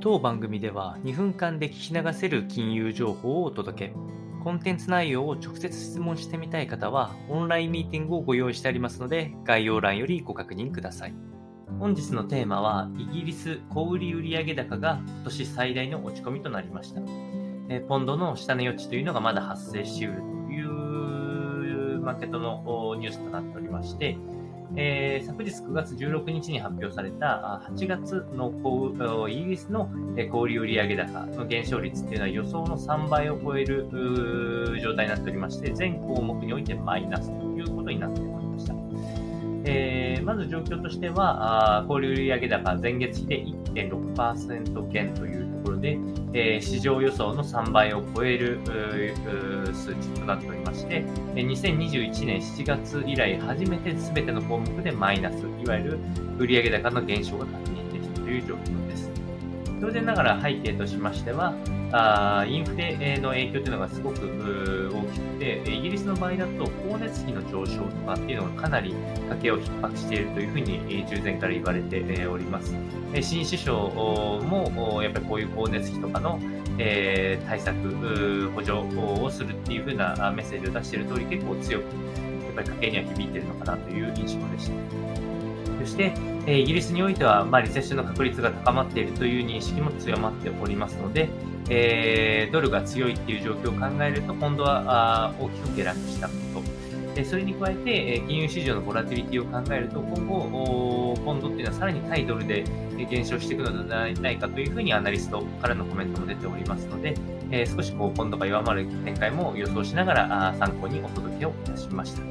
当番組では2分間で聞き流せる金融情報をお届け。コンテンツ内容を直接質問してみたい方は、オンラインミーティングをご用意してありますので、概要欄よりご確認ください。本日のテーマは、イギリス小売売上高が今年最大の落ち込みとなりました。えポンドの下値余地というのがまだ発生しうるというマーケットのニュースとなっておりまして、えー、昨日9月16日に発表された8月のイギリスの小売売上高の減少率というのは予想の3倍を超える状態になっておりまして、全項目においてマイナスということになっておりました。えー、まず状況としては、あ小売売上高前月比で1.6%減というところで、えー、市場予想の3倍を超える数値となっておりまして、2021年7月以来初めて全ての項目でマイナス、いわゆる売上高の減少が確認できたという状況です。当然ながら背景としましては、あインフレの影響というのがすごく大きくて、イギリスの場合だと光熱費の上昇とかっていうのがかなり家計を逼迫しているというふうに従前から言われております。新首相もやっぱりこういう光熱費とかの対策、補助をするっていうふうなメッセージを出している通り結構強くやっぱり家計には響いているのかなという印象でした。して、えイギリスにおいては、まあ、リセッションの確率が高まっているという認識も強まっておりますので、えー、ドルが強いっていう状況を考えると、今度はあ大きく下落したこと。それに加えて、金融市場のボラティリティを考えると、今後、ポンドっていうのはさらに対ドルで減少していくのではないかというふうにアナリストからのコメントも出ておりますので、えー、少しこうポンドが弱まる展開も予想しながら参考にお届けをいたしました。